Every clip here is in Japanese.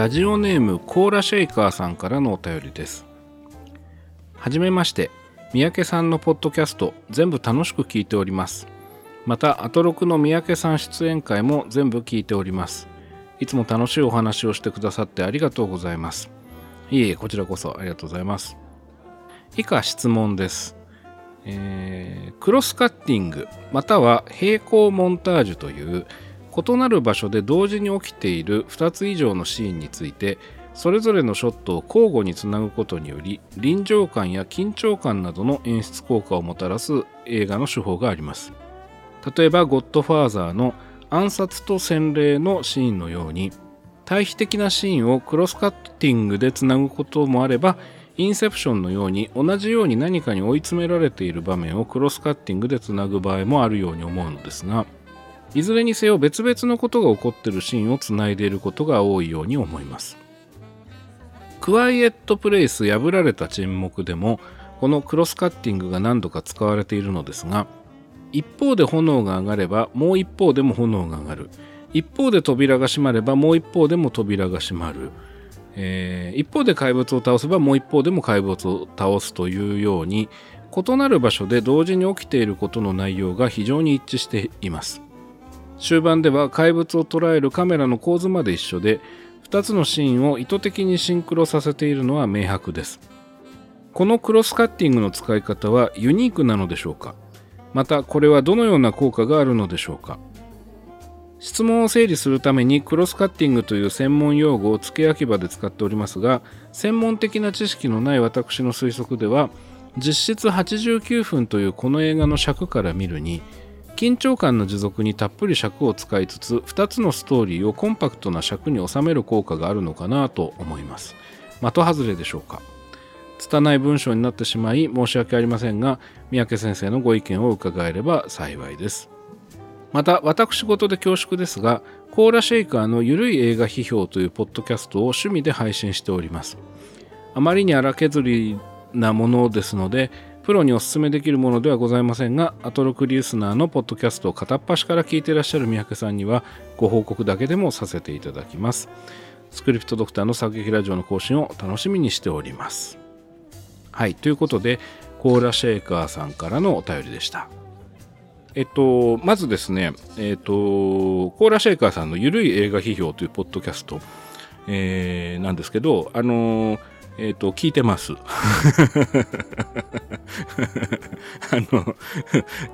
ラジオネームコーラシェイカーさんからのお便りです。はじめまして三宅さんのポッドキャスト全部楽しく聞いております。またアトロクの三宅さん出演会も全部聞いております。いつも楽しいお話をしてくださってありがとうございます。いえいえこちらこそありがとうございます。以下質問です。えー、クロスカッティングまたは平行モンタージュという異なる場所で同時に起きている2つ以上のシーンについてそれぞれのショットを交互につなぐことにより臨場感や緊張感などの演出効果をもたらす映画の手法があります。例えば「ゴッドファーザー」の暗殺と洗礼のシーンのように対比的なシーンをクロスカッティングでつなぐこともあればインセプションのように同じように何かに追い詰められている場面をクロスカッティングでつなぐ場合もあるように思うのですがいずれにせよ別々のことが起こってるシーンをつないでいることが多いように思います。クワイエットプレイス破られた沈黙でもこのクロスカッティングが何度か使われているのですが一方で炎が上がればもう一方でも炎が上がる。一方で扉が閉まればもう一方でも扉が閉まる、えー、一方で怪物を倒せばもう一方でも怪物を倒すというように異なる場所で同時に起きていることの内容が非常に一致しています。終盤では怪物を捉えるカメラの構図まで一緒で2つのシーンを意図的にシンクロさせているのは明白です。このクロスカッティングの使い方はユニークなのでしょうか？またこれはどのような効果があるのでしょうか？質問を整理するためにクロスカッティングという専門用語を付け焼き場で使っておりますが専門的な知識のない私の推測では実質89分というこの映画の尺から見るに緊張感の持続にたっぷり尺を使いつつ2つのストーリーをコンパクトな尺に収める効果があるのかなと思います。的外れでしょうか。拙い文章になってしまい申し訳ありませんが三宅先生のご意見を伺えれば幸いです。また私事で恐縮ですがコーラシェイカーのゆるい映画批評というポッドキャストを趣味で配信しております。あまりに荒削りなものですのでプロにお勧めできるものではございませんが、アトロクリスナーのポッドキャストを片っ端から聞いていらっしゃる三宅さんには、ご報告だけでもさせていただきます。スクリプトドクターの作劇ラジオの更新を楽しみにしております。はい、ということで、コーラシェーカーさんからのお便りでした。えっと、まずですね、えっと、コーラシェーカーさんのゆるい映画批評というポッドキャスト、えー、なんですけど、あのーえっ、ー、と、聞いてます。あの、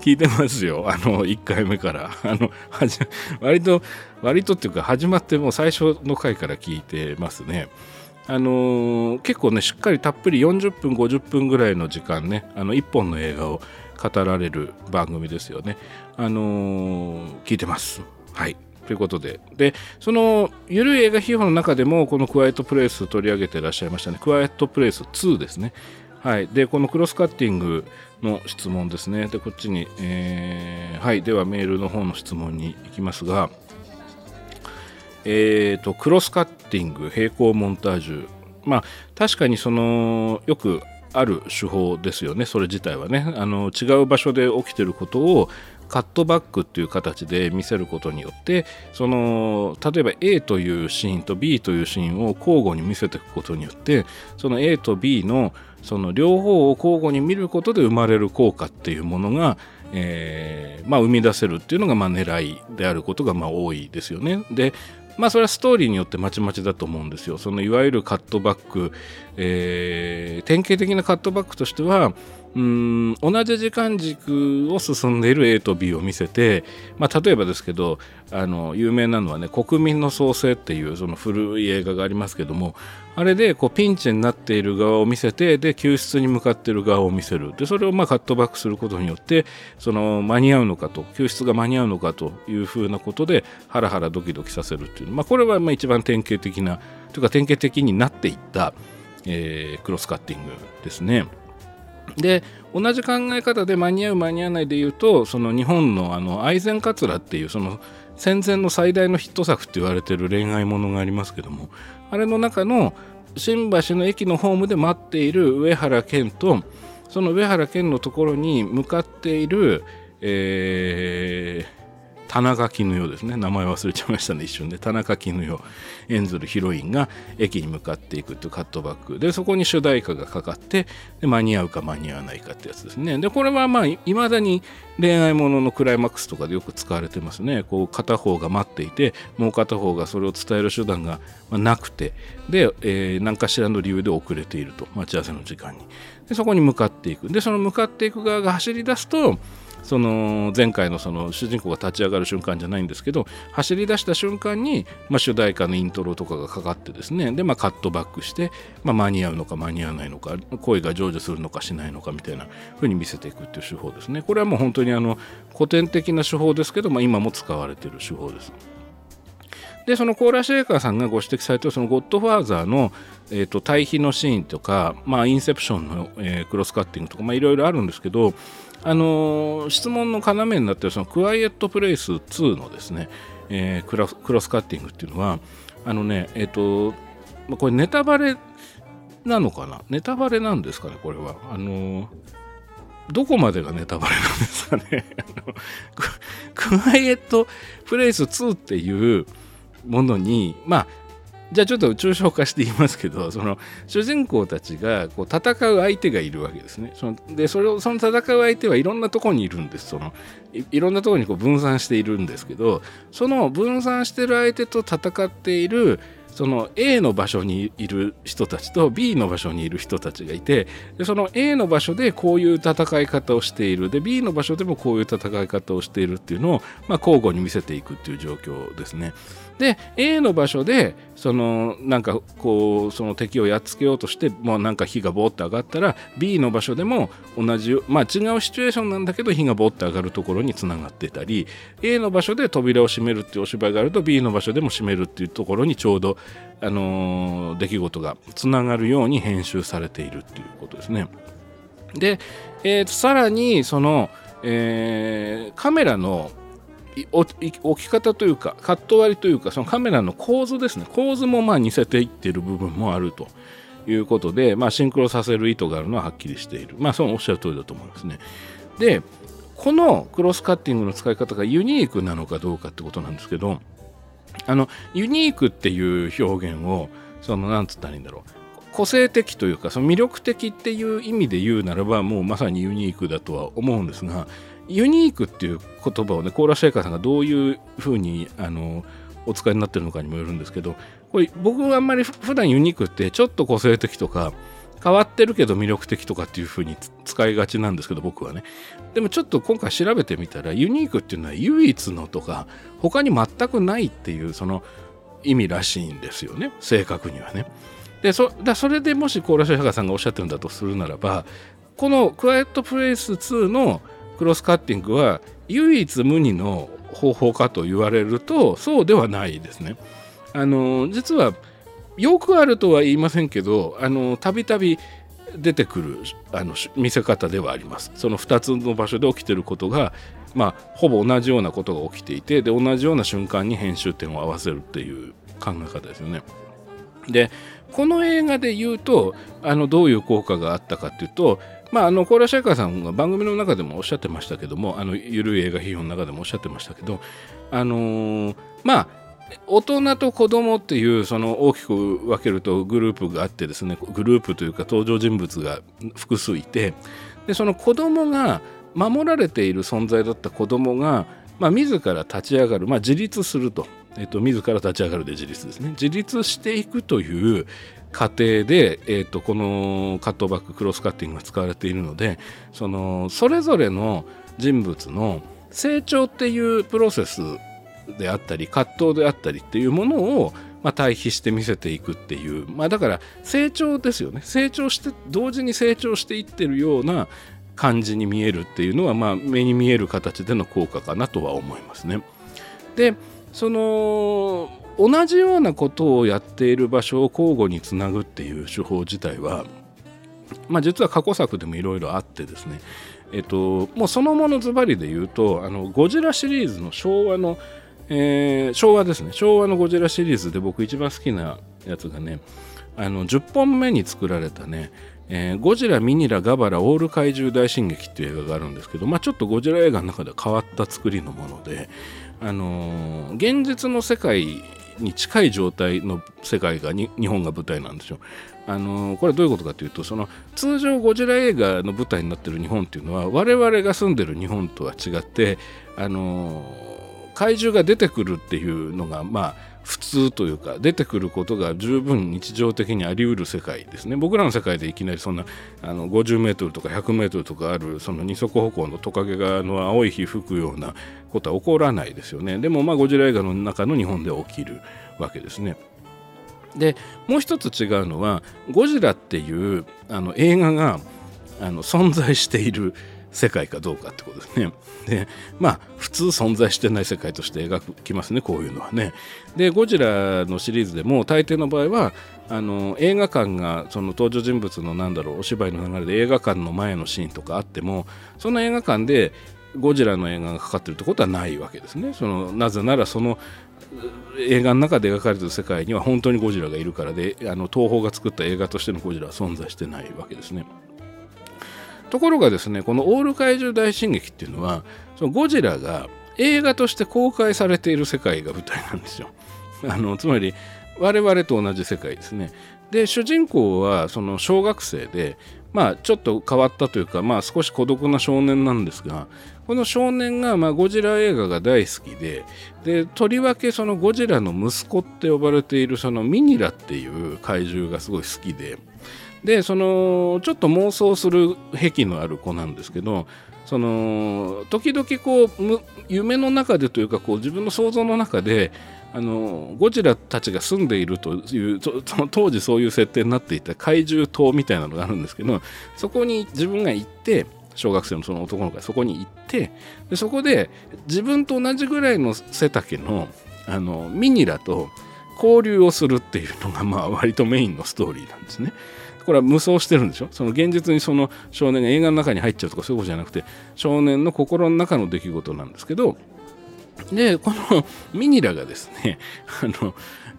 聞いてますよ。あの、1回目から。あの、はじ、割と、割とっていうか、始まってもう最初の回から聞いてますね。あのー、結構ね、しっかりたっぷり40分、50分ぐらいの時間ね、あの、1本の映画を語られる番組ですよね。あのー、聞いてます。はい。ということで。で、その、ゆるい映画批評の中でも、このクワイエットプレイス取り上げてらっしゃいましたね。クワイエットプレイス2ですね。はい。で、このクロスカッティングの質問ですね。で、こっちに、えー、はい。では、メールの方の質問に行きますが、えーと、クロスカッティング、平行モンタージュ。まあ、確かにその、よくある手法ですよね、それ自体はね。あの違う場所で起きてることをカットバックっていう形で見せることによってその例えば A というシーンと B というシーンを交互に見せていくことによってその A と B のその両方を交互に見ることで生まれる効果っていうものが、えーまあ、生み出せるっていうのがまあ狙いであることがまあ多いですよね。でまあそれはストーリーによってまちまちだと思うんですよ。そのいわゆるカットバック、えー、典型的なカットバックとしてはうん同じ時間軸を進んでいる A と B を見せて、まあ、例えばですけどあの有名なのはね「国民の創生」っていうその古い映画がありますけどもあれでこうピンチになっている側を見せてで救出に向かっている側を見せるでそれをまあカットバックすることによってその間に合うのかと救出が間に合うのかというふうなことでハラハラドキドキさせるっていう、まあ、これはまあ一番典型的なというか典型的になっていった、えー、クロスカッティングですね。で同じ考え方で間に合う間に合わないで言うとその日本のあの愛禅桂っていうその戦前の最大のヒット作って言われてる恋愛ものがありますけどもあれの中の新橋の駅のホームで待っている上原健とその上原健のところに向かっている、えー、田中絹代ですね。名前忘れちゃいましたね。一瞬で。田中絹代演ずるヒロインが駅に向かっていくっていうカットバック。でそこに主題歌がかかってで間に合うか間に合わないかってやつですね。でこれはまあいまだに恋愛もののクライマックスとかでよく使われてますね。こう片方が待っていてもう片方がそれを伝える手段がなくて。で、えー、何かしらの理由で遅れていると。待ち合わせの時間に。でそこに向かっていく。でその向かっていく側が走り出すとその前回のその主人公が立ち上がる瞬間じゃないんですけど走り出した瞬間に、まあ、主題歌のイントロとかがかかってですねで、まあ、カットバックして、まあ、間に合うのか間に合わないのか声が成就するのかしないのかみたいな風に見せていくっていう手法ですねこれはもう本当にあの古典的な手法ですけど、まあ、今も使われている手法です。でそのコーラ・シェーカーさんがご指摘されてるそのゴッドファーザーの、えーと、対比のシーンとか、まあ、インセプションの、えー、クロスカッティングとか、まあ、いろいろあるんですけどあの、質問の要になっているそのクワイエットプレイス2のですね、えー、クロクロスカッティングっていうのはあのねえっ、ー、と、これネタバレなのかな？ネタバレなんですかねこれは。あのどこまでがネタバレなんですかね？クワイエットプレイス2っていうものにまあじゃあちょっと抽象化して言いますけど その主人公たちがこう戦う相手がいるわけですね。そのでそれをその戦う相手はいろんなところにいるんですそのいいろんなところにこう分散しているんですけどその分散してる相手と戦っているその A の場所にいる人たちと B の場所にいる人たちがいてでその A の場所でこういう戦い方をしているで B の場所でもこういう戦い方をしているっていうのを、まあ、交互に見せていくっていう状況ですね。で A の場所でそのなんかこうその敵をやっつけようとしてもうなんか火がボーって上がったら B の場所でも同じまあ違うシチュエーションなんだけど火がボーって上がるところにつながってたり A の場所で扉を閉めるっていうお芝居があると B の場所でも閉めるっていうところにちょうどあのー、出来事がつながるように編集されているっていうことですね。で、えー、さらにその、えー、カメラの置き方というかカット割りというかそのカメラの構図ですね。構図もまあ似せていってる部分もあると。いうことで、まあ、シンクロさせる意図があるのははっきりしている。まあそのおっしゃる通りだと思いますね。でこのクロスカッティングの使い方がユニークなのかどうかってことなんですけどあのユニークっていう表現をそのなんつったらいいんだろう。個性的というかその魅力的っていう意味で言うならばもうまさにユニークだとは思うんですがユニークっていう言葉をねコーラシェイカーさんがどういうふうにあのお使いになってるのかにもよるんですけどこれ僕はあんまり普段ユニークってちょっと個性的とか変わってるけど魅力的とかっていう風に使いがちなんですけど僕はね。でもちょっと今回調べてみたらユニークっていうのは唯一のとか他に全くないっていうその意味らしいんですよね。正確にはね。でそだそれでもしコーラシェイカーさんがおっしゃってるんだとするならばこのクワイエットプレイス2のクロスカッティングは唯一無二の方法かと言われるとそうではないですね。あの実はよくあるとは言いませんけどたびたび出てくるあの見せ方ではあります。その2つの場所で起きてることが、まあ、ほぼ同じようなことが起きていてで同じような瞬間に編集点を合わせるっていう考え方ですよね。でこの映画で言うとあのどういう効果があったかっていうとまあ、あのコーラシャイカーさんが番組の中でもおっしゃってましたけどもあのゆるい映画批評の中でもおっしゃってましたけどあのー、まあ大人と子供っていうその大きく分けるとグループがあってですねグループというか登場人物が複数いてでその子供が守られている存在だった子供がまあ、自ら立ち上がる、まあ、自立すると、えっと、自ら立ち上がるで自立ですね。自立していくという過程で、えーと、このカットバッククロスカッティングが使われているのでそのそれぞれの人物の成長っていうプロセスであったり葛藤であったりっていうものを、まあ、対比して見せていくっていう、まあ、だから成長ですよね成長して同時に成長していってるような感じに見えるっていうのは、まあ、目に見える形での効果かなとは思いますね。でその同じようなことをやっている場所を交互につなぐっていう手法自体は、まあ、実は過去作でもいろいろあってですね、えっと、もうそのものズバリで言うとあのゴジラシリーズの昭和の、えー、昭和ですね。昭和のゴジラシリーズで僕一番好きなやつがねあの10本目に作られたねえー、ゴジラ、ミニラ、ガバラ、オール怪獣大進撃っていう映画があるんですけど、まあ、ちょっとゴジラ映画の中では変わった作りのもので、あのー、現実の世界に近い状態の世界が日本が舞台なんですよ。あのこれどういうことかというとその通常ゴジラ映画の舞台になってる日本っていうのは我々が住んでる日本とは違ってあの怪獣が出てくるっていうのがまあ普通というか出てくることが十分日常的にあり得る世界ですね僕らの世界でいきなりそんなあの50メートルとか100メートルとかあるその二足歩行のトカゲがの青い火吹くようなことは起こらないですよねでもまあゴジラ映画の中の日本で起きるわけですねでもう一つ違うのはゴジラっていうあの映画があの存在している世界かどうかってことですね。でまあ普通存在してない世界として描きますねこういうのはね。でゴジラのシリーズでも大抵の場合はあの映画館がその登場人物のなんだろうお芝居の流れで映画館の前のシーンとかあってもその映画館でゴジラの映画がかかってるってことはないわけですね。そのなぜならその映画の中で描かれてる世界には本当にゴジラがいるからであの東宝が作った映画としてのゴジラは存在してないわけですね。ところがですねこの「オール怪獣大進撃」っていうのはそのゴジラが映画として公開されている世界が舞台なんですよ。あのつまり我々と同じ世界ですね。で主人公はその小学生でまあちょっと変わったというかまあ少し孤独な少年なんですがこの少年がまあゴジラ映画が大好きででとりわけそのゴジラの息子って呼ばれているそのミニラっていう怪獣がすごい好きででそのちょっと妄想する癖のある子なんですけどその時々こう夢の中でというかこう自分の想像の中であのゴジラたちが住んでいるという 当時そういう設定になっていた怪獣島みたいなのがあるんですけどそこに自分が行って小学生のその男の子がそこに行ってでそこで自分と同じぐらいの背丈のあのミニラと交流をするっていうのがまあ割とメインのストーリーなんですね。これは無双してるんでしょ？その現実にその少年が映画の中に入っちゃうとかそういうことじゃなくて少年の心の中の出来事なんですけどでこのミニラがですねあの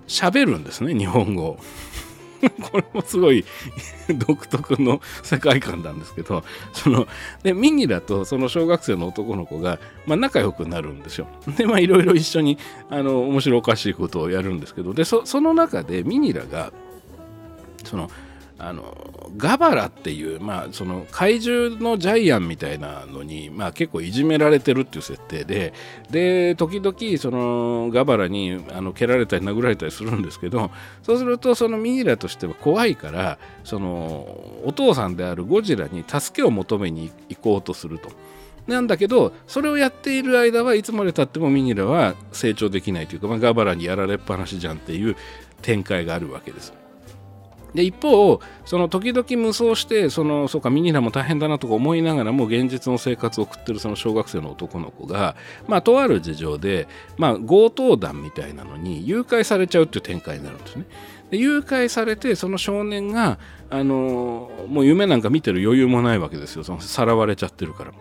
喋るんですね日本語。これもすごい独特の世界観なんですけどそのでミニラとその小学生の男の子が、まあ、仲良くなるんですよ。でまあいろいろ一緒にあの面白おかしいことをやるんですけどでその中でミニラがそのあのガバラっていう、まあ、その怪獣のジャイアンみたいなのに、まあ、結構いじめられてるっていう設定でで時々そのガバラにあの蹴られたり殴られたりするんですけどそうするとそのミイラとしては怖いからそのお父さんであるゴジラに助けを求めに行こうとすると。なんだけどそれをやっている間はいつまでたってもミニラは成長できないというか、まあ、ガバラにやられっぱなしじゃんっていう展開があるわけです。で一方その時々無双してそのそうかミニラも大変だなとか思いながらも現実の生活を送ってるその小学生の男の子が、まあ、とある事情で、まあ、強盗団みたいなのに誘拐されちゃうっていう展開になるんですね。で誘拐されてその少年が、あの、もう夢なんか見てる余裕もないわけですよそのさらわれちゃってるから。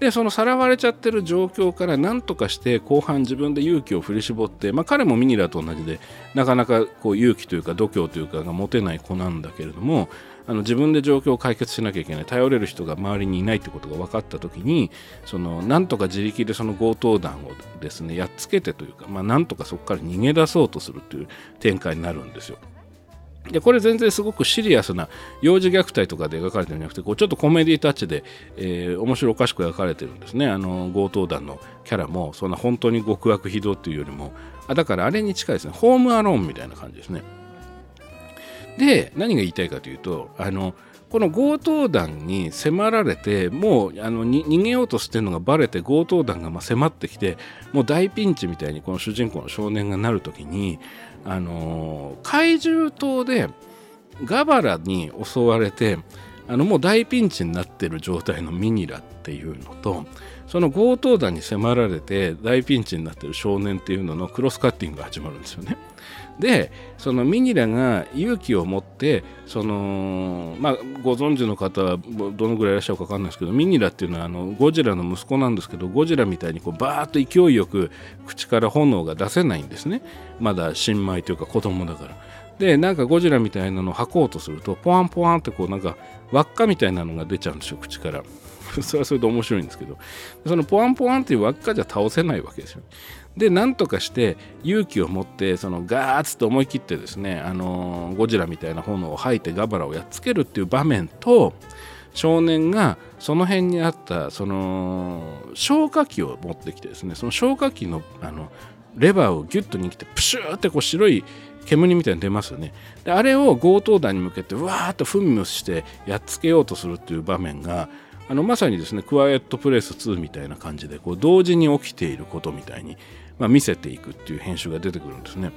でそのさらわれちゃってる状況から何とかして後半自分で勇気を振り絞って、まあ、彼もミニラと同じでなかなかこう勇気というか度胸というかが持てない子なんだけれどもあの自分で状況を解決しなきゃいけない頼れる人が周りにいないってことが分かった時にそのなんとか自力でその強盗団をですねやっつけてというか、まあ、なんとかそこから逃げ出そうとするという展開になるんですよ。でこれ全然すごくシリアスな幼児虐待とかで描かれてるんじゃなくてこうちょっとコメディタッチで、えー、面白おかしく描かれてるんですね。あの強盗団のキャラもそんな本当に極悪非道っていうよりもあだからあれに近いですね。ホームアローンみたいな感じですね。で何が言いたいかというとあのこの強盗団に迫られてもうあの逃げようとしてるのがバレて強盗団がま迫ってきてもう大ピンチみたいにこの主人公の少年がなる時にあの怪獣島でガバラに襲われてあのもう大ピンチになってる状態のミニラっていうのとその強盗団に迫られて大ピンチになってる少年っていうののクロスカッティングが始まるんですよね。でそのミニラが勇気を持ってその、まあ、ご存知の方はどのぐらいいらっしゃるか分かんないですけどミニラっていうのはあのゴジラの息子なんですけどゴジラみたいにこうバーッと勢いよく口から炎が出せないんですね。まだ新米というか子供だから。でなんかゴジラみたいなのを吐こうとするとポワンポワンってこうなんか輪っかみたいなのが出ちゃうんですよ口から。それはそれで面白いんですけど。そのポワンポワンっていう輪っかじゃ倒せないわけですよ。でなんとかして勇気を持ってそのガーッと思い切ってですねあのゴジラみたいな炎を吐いてガバラをやっつけるっていう場面と少年がその辺にあったその消火器を持ってきてですねその消火器のあのレバーをギュッと握ってプシューってこう白い煙みたいに出ますよね。であれを強盗団に向けてわーっと噴霧してやっつけようとするっていう場面があのまさにですねクワイエットプレス2みたいな感じでこう同時に起きていることみたいに、まあ、見せていくっていう編集が出てくるんですね。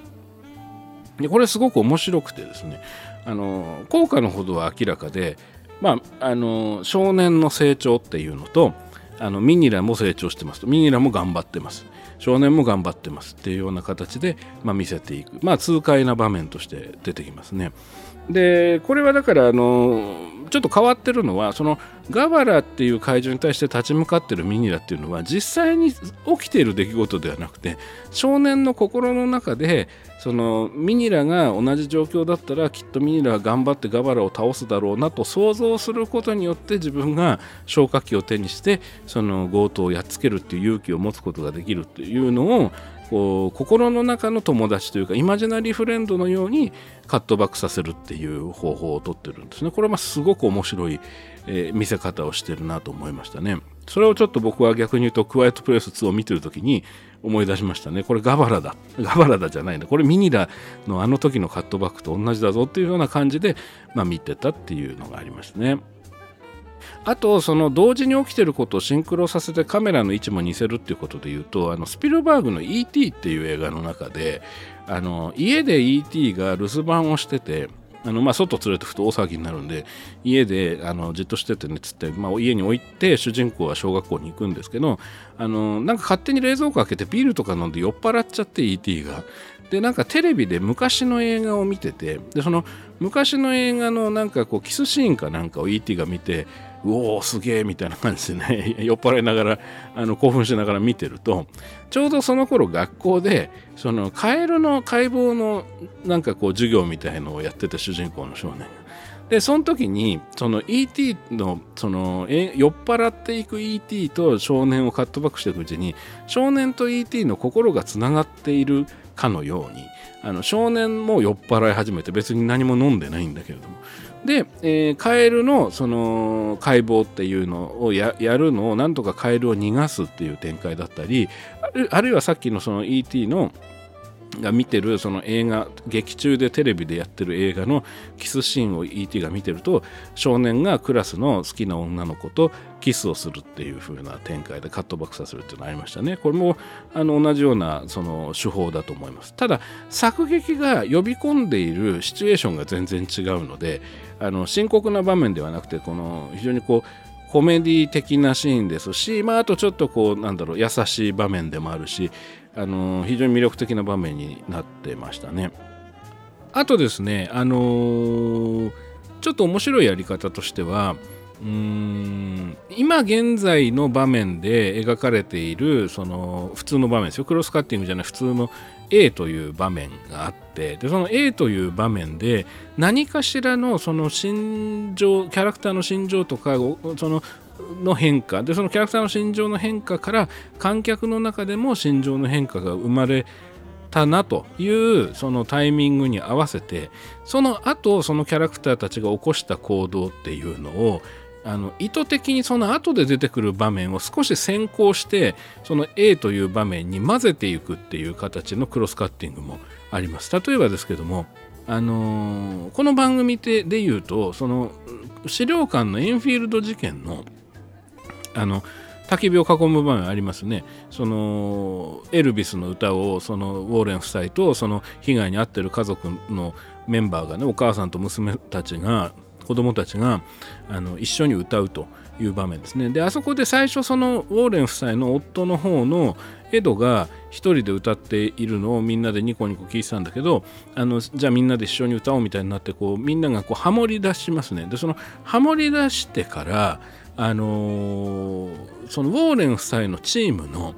でこれすごく面白くてですねあの効果のほどは明らかで、まあ、あの少年の成長っていうのとあのミニラも成長してますとミニラも頑張ってます少年も頑張ってますっていうような形で、まあ、見せていく、まあ、痛快な場面として出てきますね。でこれはだからあのちょっと変わってるのはそのガバラっていう怪獣に対して立ち向かってるミニラっていうのは実際に起きている出来事ではなくて少年の心の中でそのミニラが同じ状況だったらきっとミニラは頑張ってガバラを倒すだろうなと想像することによって自分が消火器を手にしてその強盗をやっつけるっていう勇気を持つことができるっていうのをこう心の中の友達というかイマジナリーフレンドのようにカットバックさせるっていう方法をとってるんですね。これはすごく面白い、えー、見せ方をしてるなと思いましたね。それをちょっと僕は逆に言うとクワイエットプレス2を見てる時に思い出しましたね。これガバラだ。ガバラだじゃないんだ。これミニラのあの時のカットバックと同じだぞっていうような感じで、まあ、見てたっていうのがありましたね。あとその同時に起きてることをシンクロさせてカメラの位置も似せるっていうことで言うとあのスピルバーグの E.T. っていう映画の中であの家で E.T. が留守番をしててあのまあ外連れてくと大騒ぎになるんで家であのじっとしててねっつって、まあ、家に置いて主人公は小学校に行くんですけどあのなんか勝手に冷蔵庫開けてビールとか飲んで酔っ払っちゃって E.T. が。でなんかテレビで昔の映画を見ててでその昔の映画のなんかこうキスシーンかなんかを E.T. が見てうおーすげえみたいな感じでね 酔っ払いながらあの興奮しながら見てるとちょうどその頃学校でそのカエルの解剖のなんかこう授業みたいのをやってて主人公の少年でその時にその E.T. のその酔っ払っていく E.T. と少年をカットバックしていくうちに少年と E.T. の心がつながっているかのようにあの少年も酔っ払い始めて別に何も飲んでないんだけれどもで、えー、カエルのその解剖っていうのをやるのをなんとかカエルを逃がすっていう展開だったりあるいはさっきのその E.T. のが見てるその映画劇中でテレビでやってる映画のキスシーンを E.T. が見てると少年がクラスの好きな女の子とキスをするっていう風な展開でカットバックさせるっていうのがありましたねこれもあの同じようなその手法だと思いますただ作劇が呼び込んでいるシチュエーションが全然違うのであの深刻な場面ではなくてこの非常にこうコメディ的なシーンですし、まあ、あとちょっとこうなんだろう優しい場面でもあるしあの非常に魅力的な場面になってましたね。あとですね、あのー、ちょっと面白いやり方としてはうーん今現在の場面で描かれているその普通の場面ですよクロスカッティングじゃない普通の A という場面があってでその A という場面で何かしらのその心情キャラクターの心情とかそのの変化でそのキャラクターの心情の変化から観客の中でも心情の変化が生まれたなというそのタイミングに合わせてその後そのキャラクターたちが起こした行動っていうのをあの意図的にその後で出てくる場面を少し先行してその A という場面に混ぜていくっていう形のクロスカッティングもあります。例えばですけどもあのー、この番組でで言うとその資料館のエンフィールド事件のあの焚き火を囲む場面ありますねそのエルビスの歌をそのウォーレン夫妻とその被害に遭ってる家族のメンバーがねお母さんと娘たちが子供たちがあの一緒に歌うという場面ですね。であそこで最初そのウォーレン夫妻の夫の方のエドが一人で歌っているのをみんなでニコニコ聞いてたんだけどあのじゃあみんなで一緒に歌おうみたいになってこうみんながこうハモり出しますね。でそのハモり出してからあのー、そのウォーレン夫妻のチームの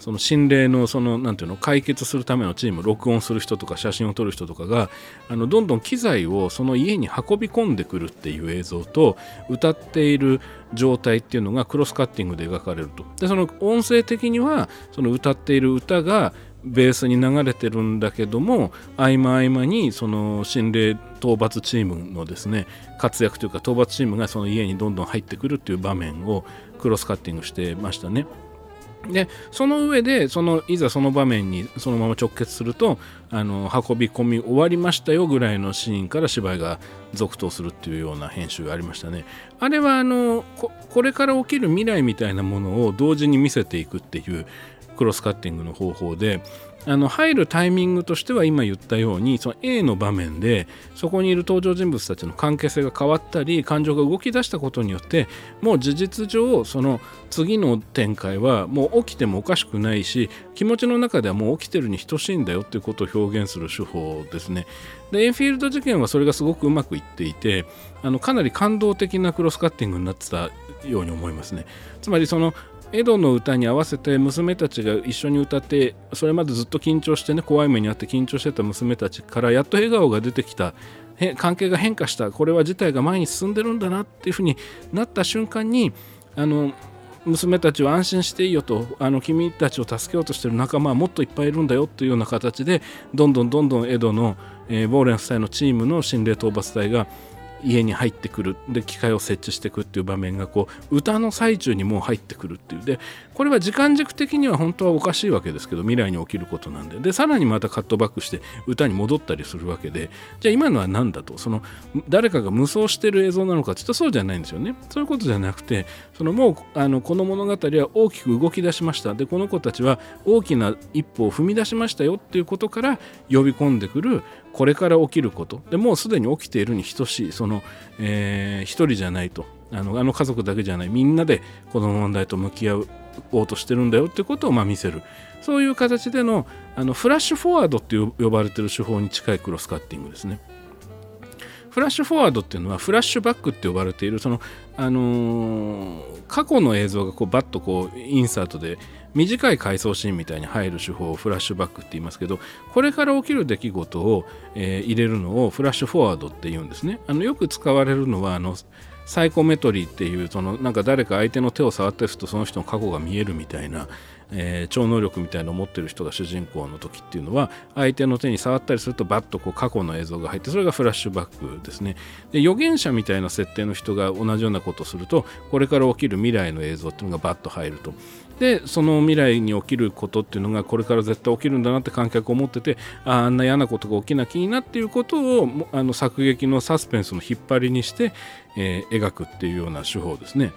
その心霊のそのなんていうの解決するためのチーム録音する人とか写真を撮る人とかがあのどんどん機材をその家に運び込んでくるっていう映像と歌っている状態っていうのがクロスカッティングで描かれるとでその音声的にはその歌っている歌がベースに流れてるんだけども合間合間にその心霊討伐チームのですね活躍というか討伐チームがその家にどんどん入ってくるっていう場面をクロスカッティングしてましたね。でその上でそのいざその場面にそのまま直結するとあの運び込み終わりましたよぐらいのシーンから芝居が続投するっていうような編集がありましたね。あれはあのこれから起きる未来みたいなものを同時に見せていくっていうクロスカッティングの方法であの入るタイミングとしては今言ったようにその A の場面でそこにいる登場人物たちの関係性が変わったり感情が動き出したことによってもう事実上その次の展開はもう起きてもおかしくないし気持ちの中ではもう起きてるに等しいんだよっていうことを表現する手法ですね。でエンフィールド事件はそれがすごくうまくいっていてあのかなり感動的なクロスカッティングになってたように思いますね。つまりそのエドの歌に合わせて娘たちが一緒に歌ってそれまでずっと緊張してね怖い目にあって緊張してた娘たちからやっと笑顔が出てきた。関係が変化した。これは事態が前に進んでるんだなっていうふうになった瞬間にあの娘たちは安心していいよとあの君たちを助けようとしてる仲間はもっといっぱいいるんだよというような形でどんどんどんどんエドの、えー、ボーレン夫妻のチームの心霊討伐隊が家に入ってくる。で機械を設置していくっていう場面がこう歌の最中にもう入ってくるっていう。でこれは時間軸的には本当はおかしいわけです。けど未来に起きることなんで。でさらにまたカットバックして歌に戻ったりするわけで。じゃあ今のは何だと？その誰かが無双してる映像なのかちょっとそうじゃないんですよね。そういうことじゃなくてそのもうあのこの物語は大きく動き出しました。でこの子たちは大きな一歩を踏み出しましたよっていうことから呼び込んでくるこれから起きること。でもうすでに起きているに等しいその、えー、一人じゃないと。あのあの家族だけじゃない。みんなでこの問題と向き合おうとしてるんだよ。ってことをまあ見せる。そういう形でのあのフラッシュフォワードって呼ばれてる手法に近いクロスカッティングですね。フラッシュフォワードっていうのはフラッシュバックって呼ばれているその、あのー、過去の映像がこうバッとこうインサートで短い回想シーンみたいに入る手法をフラッシュバックって言いますけどこれから起きる出来事を、えー、入れるのをフラッシュフォワードって言うんですね。あのよく使われるのはあのサイコメトリーっていうそのなんか誰か相手の手を触ったりするとその人の過去が見えるみたいなえー、超能力みたいなのを持ってる人が主人公の時っていうのは相手の手に触ったりするとバッとこう過去の映像が入ってそれがフラッシュバックですね。で預言者みたいな設定の人が同じようなことをするとこれから起きる未来の映像っていうのがバッと入ると。でその未来に起きることっていうのがこれから絶対起きるんだなって観客を思っててああんな嫌なことが起きなきゃいいなっていうことをあの作劇のサスペンスの引っ張りにして、えー、描くっていうような手法ですね。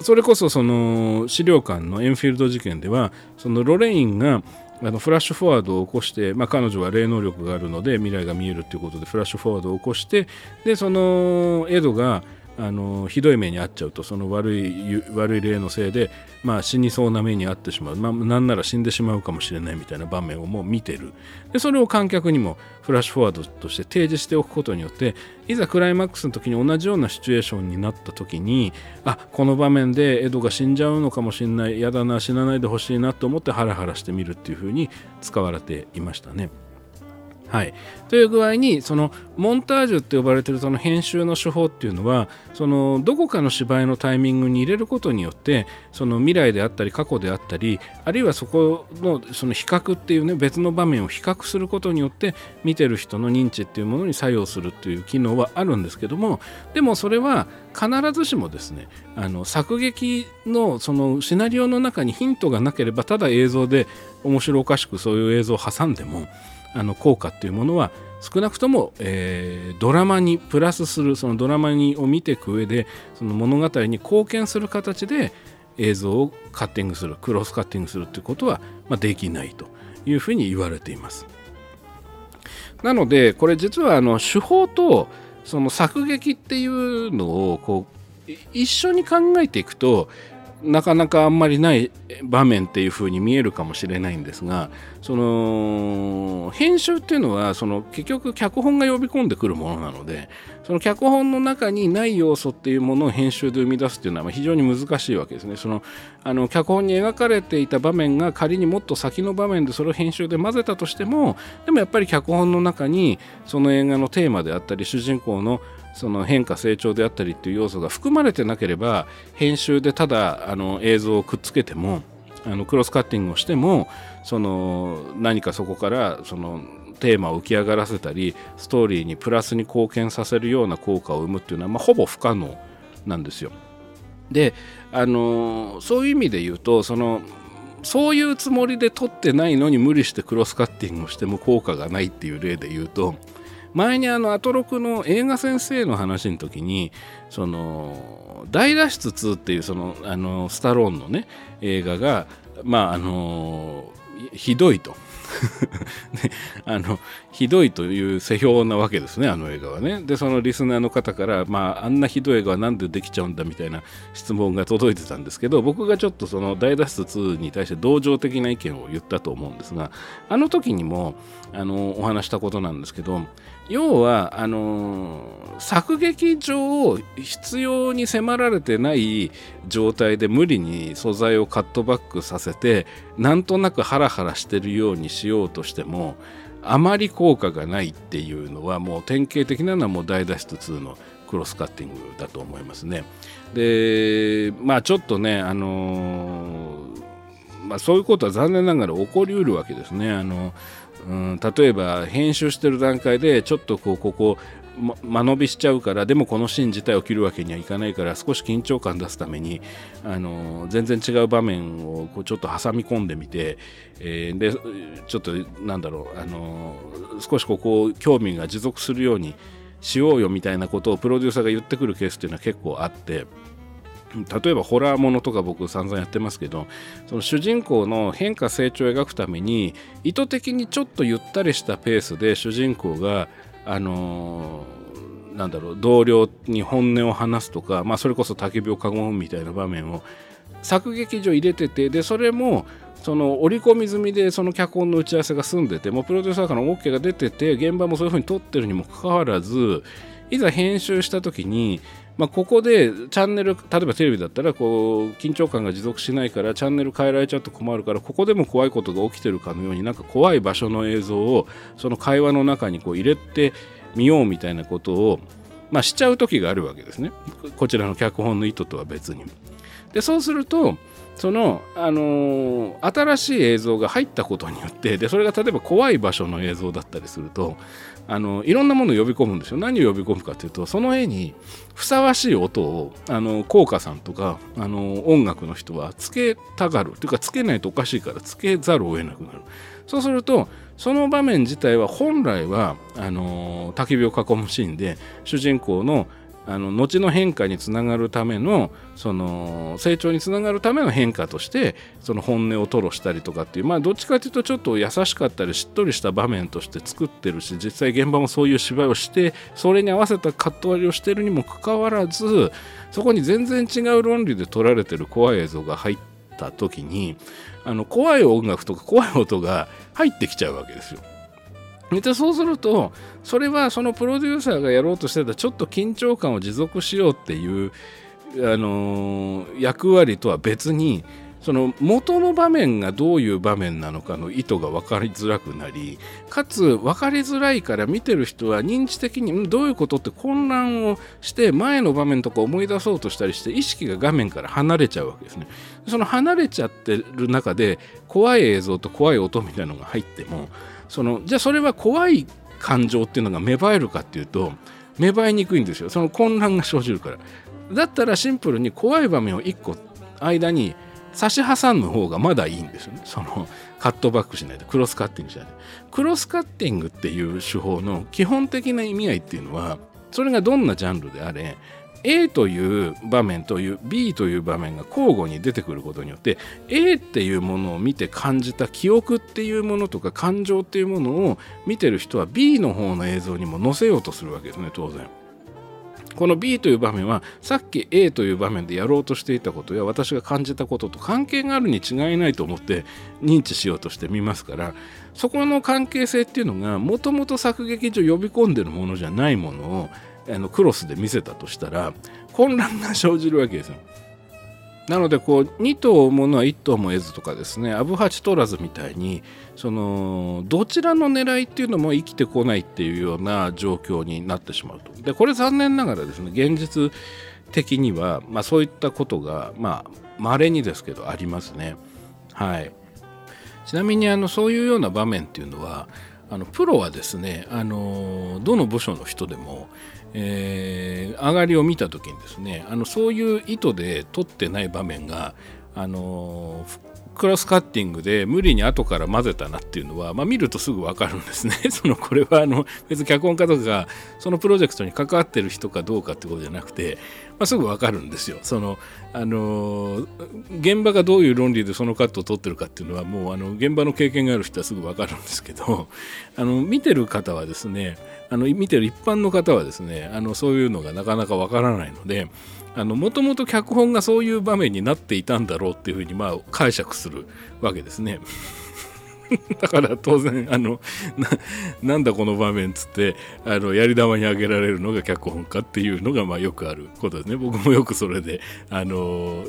それこそその資料館のエンフィールド事件ではそのロレインがあのフラッシュフォワードを起こして、まあ、彼女は霊能力があるので未来が見えるということでフラッシュフォワードを起こしてでそのエドがあのひどい目に遭っちゃうとその悪い悪い例のせいで、まあ、死にそうな目に遭ってしまう、まあ、なんなら死んでしまうかもしれないみたいな場面をもう見てる。でそれを観客にもフラッシュフォワードとして提示しておくことによっていざクライマックスの時に同じようなシチュエーションになった時にあこの場面でエドが死んじゃうのかもしれない。嫌だな死なないでほしいなと思ってハラハラしてみるっていうふうに使われていましたね。はい、という具合にそのモンタージュって呼ばれてるその編集の手法っていうのはそのどこかの芝居のタイミングに入れることによってその未来であったり過去であったりあるいはそこのその比較っていうね別の場面を比較することによって見てる人の認知っていうものに作用するっていう機能はあるんですけどもでもそれは必ずしもですねあの作劇のそのシナリオの中にヒントがなければただ映像で面白おかしくそういう映像を挟んでもあの効果っていうものは少なくとも、えー、ドラマにプラスするそのドラマにを見ていく上でその物語に貢献する形で映像をカッティングするクロスカッティングするということは、まあ、できないというふうに言われています。なのでこれ実はあの手法とその作劇っていうのをこう一緒に考えていくとなかなかあんまりない場面っていう風に見えるかもしれないんですがその編集っていうのはその結局脚本が呼び込んでくるものなのでその脚本の中にない要素っていうものを編集で生み出すっていうのは非常に難しいわけですね。そのあの脚本に描かれていた場面が仮にもっと先の場面でそれを編集で混ぜたとしてもでもやっぱり脚本の中にその映画のテーマであったり主人公のその変化成長であったりっていう要素が含まれてなければ編集でただあの映像をくっつけてもあのクロスカッティングをしてもその何かそこからそのテーマを浮き上がらせたりストーリーにプラスに貢献させるような効果を生むっていうのは、まあ、ほぼ不可能なんですよ。であのそういう意味で言うとそのそういうつもりで撮ってないのに無理してクロスカッティングをしても効果がないっていう例で言うと前にあのアトロクの映画先生の話の時にその大脱出2っていうそのあのスタローンのね映画がまああのひどいと。ね、あのひどいという世評なわけですねあの映画はね。でそのリスナーの方から、まあ、あんなひどい映画は何でできちゃうんだみたいな質問が届いてたんですけど僕がちょっとその大脱出2に対して同情的な意見を言ったと思うんですがあの時にもあのお話したことなんですけど要はあの作劇上必要に迫られてない状態で無理に素材をカットバックさせてなんとなくハラハラしてるようにしようとしてもあまり効果がないっていうのはもう典型的なのはもう大脱出2のクロスカッティングだと思いますね。でまあちょっとねあのまあ、そういうことは残念ながら起こりうるわけですね。あのうん、例えば編集してる段階でちょっとこうここ間延びしちゃうからでもこのシーン自体を切るわけにはいかないから少し緊張感出すためにあの全然違う場面をこうちょっと挟み込んでみて、えー、でちょっとなんだろうあの少しここ興味が持続するようにしようよみたいなことをプロデューサーが言ってくるケースっていうのは結構あって。例えばホラーものとか僕散々やってますけどその主人公の変化成長を描くために意図的にちょっとゆったりしたペースで主人公があのー、なんだろう同僚に本音を話すとか、まあ、それこそ焚き火を囲むみたいな場面を作劇上入れててでそれもその織り込み済みでその脚本の打ち合わせが済んでてもうプロデューサーからの OK が出てて現場もそういう風に撮ってるにもかかわらずいざ編集した時にまあ、ここでチャンネル例えばテレビだったらこう緊張感が持続しないからチャンネル変えられちゃうと困るからここでも怖いことが起きてるかのようになんか怖い場所の映像をその会話の中にこう入れてみようみたいなことを、まあ、しちゃう時があるわけですねこちらの脚本の意図とは別に。でそうするとその、あのー、新しい映像が入ったことによってでそれが例えば怖い場所の映像だったりするとあのいろんなものを呼び込むんですよ。何を呼び込むかというとその絵にふさわしい音をあの効果さんとかあの音楽の人はつけたがる。というかつけないとおかしいからつけざるを得なくなる。そうするとその場面自体は本来はあの焚き火を囲むシーンで主人公のあの後の変化につながるためのその成長につながるための変化としてその本音を吐露したりとかっていうまあどっちかというとちょっと優しかったりしっとりした場面として作ってるし実際現場もそういう芝居をしてそれに合わせたカット割りをしてるにもかかわらずそこに全然違う論理で撮られてる怖い映像が入った時にあの怖い音楽とか怖い音が入ってきちゃうわけですよ。でそうするとそれはそのプロデューサーがやろうとしてたちょっと緊張感を持続しようっていう、あのー、役割とは別にその元の場面がどういう場面なのかの意図が分かりづらくなりかつ分かりづらいから見てる人は認知的にどういうことって混乱をして前の場面とか思い出そうとしたりして意識が画面から離れちゃうわけですね。その離れちゃってる中で怖い映像と怖い音みたいなのが入ってもそのじゃあそれは怖い感情っていうのが芽生えるかっていうと芽生えにくいんですよ。その混乱が生じるから。だったらシンプルに怖い場面を1個間に差し挟む方がまだいいんですよね。そのカットバックしないでクロスカッティングしないで。クロスカッティングっていう手法の基本的な意味合いっていうのはそれがどんなジャンルであれ A という場面という B という場面が交互に出てくることによって A っていうものを見て感じた記憶っていうものとか感情っていうものを見てる人は B の方の映像にも載せようとするわけですね当然。この B という場面はさっき A という場面でやろうとしていたことや私が感じたことと関係があるに違いないと思って認知しようとしてみますからそこの関係性っていうのがもともと作劇上呼び込んでるものじゃないものをあのクロスで見せたとしたら混乱が生じるわけですよ。なのでこう2頭ものは1頭も得ずとかですねアブハチ取らずみたいにそのどちらの狙いっていうのも生きてこないっていうような状況になってしまうと。でこれ残念ながらですね現実的には、まあ、そういったことがまあ稀にですけどありますね。はい、ちなみにあのそういうような場面っていうのはあのプロはですねあのどの部署の人でもえー、上がりを見た時にですねあのそういう意図で取ってない場面があのクロスカッティングで無理に後から混ぜたなっていうのは、まあ、見るとすぐ分かるんですね。そのこれはあの別に脚本家とかがそのプロジェクトに関わってる人かどうかってことじゃなくて、まあ、すぐ分かるんですよ。そのあの現場がどういう論理でそのカットを取ってるかっていうのはもうあの現場の経験がある人はすぐ分かるんですけど あの見てる方はですねあの見てる一般の方はですねあのそういうのがなかなか分からないのでもともと脚本がそういう場面になっていたんだろうっていうふうにまあ解釈するわけですね。だから当然あのななんだこの場面っつってあのやり玉にあげられるのが脚本家っていうのがまあよくあることですね僕もよくそれであの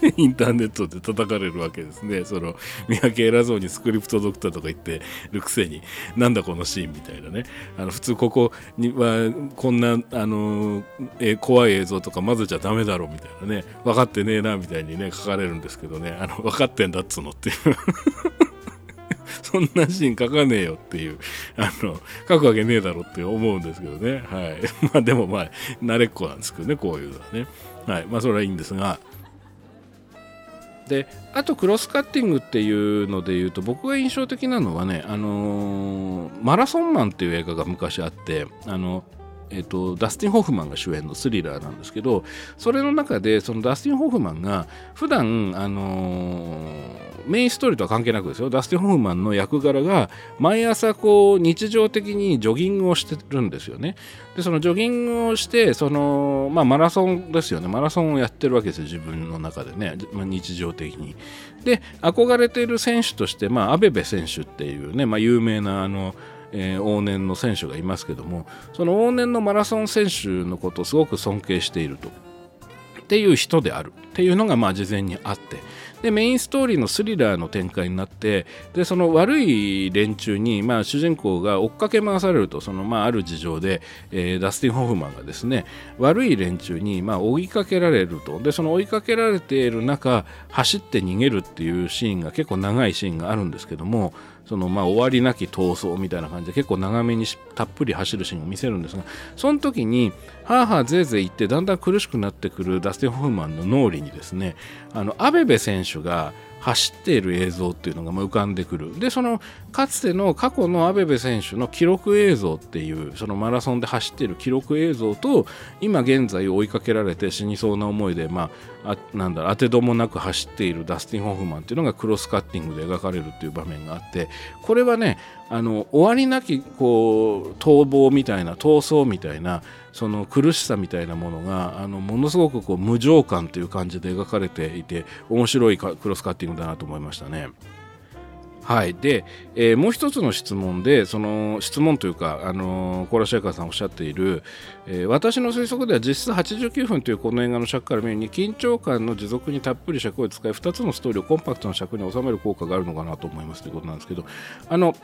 インターネットで叩かれるわけですね。その、三宅偉そうにスクリプトドクターとか言ってるくせに、なんだこのシーンみたいなね。あの、普通ここには、こんな、あの、え怖い映像とか混ぜちゃダメだろうみたいなね。分かってねえな、みたいにね、書かれるんですけどね。あの、分かってんだっつうのっていう そんなシーン書かねえよっていう、あの、書くわけねえだろって思うんですけどね。はい。まあでもまあ、慣れっこなんですけどね、こういうのはね。はい。まあそれはいいんですが、であとクロスカッティングっていうので言うと僕が印象的なのはね、あのー、マラソンマンっていう映画が昔あってあのえーと、ダスティン・ホフマンが主演のスリラーなんですけどそれの中でそのダスティン・ホフマンが普段あのーメインストーリーとは関係なくですよ。ダスティン・ホフマンの役柄が毎朝こう日常的にジョギングをしてるんですよね。でそのジョギングをしてその、まあ、マラソンですよね。マラソンをやってるわけですよ自分の中でね、まあ、日常的に。で憧れている選手として、まあ、アベベ選手っていうね、まあ、有名なあのえー、往年の選手がいますけどもその往年のマラソン選手のことをすごく尊敬していると。っていう人である。っていうのがまあ事前にあって。でメインストーリーのスリラーの展開になってでその悪い連中に、まあ、主人公が追っかけ回されるとその、まあ、ある事情で、えー、ダスティン・ホフマンがですね悪い連中に、まあ、追いかけられると。でその追いかけられている中走って逃げるっていうシーンが結構長いシーンがあるんですけどもそのまあ終わりなき闘争みたいな感じで結構長めにたっぷり走るシーンを見せるんですがその時にハーハーぜいぜい言ってだんだん苦しくなってくるダスティン・ホフマンの脳裏にですねあのアベベ選手が走っている映像っていうのが浮かんでくる。でそのかつての過去のアベベ選手の記録映像っていうそのマラソンで走っている記録映像と今現在追いかけられて死にそうな思いで、まあ、あなんだ当てどもなく走っているダスティン・ホフマンっていうのがクロスカッティングで描かれるっていう場面があってこれはねあの終わりなきこう逃亡みたいな逃走みたいなその苦しさみたいなものがあのものすごくこう無情感という感じで描かれていて面白いクロスカッティングだなと思いましたね。はい、で、えー、もう一つの質問でその質問というか、あのー、コーラシェイカーさんおっしゃっている、えー、私の推測では実質89分というこの映画の尺から見るに緊張感の持続にたっぷり尺を使い2つのストーリーをコンパクトな尺に収める効果があるのかなと思いますということなんですけどあの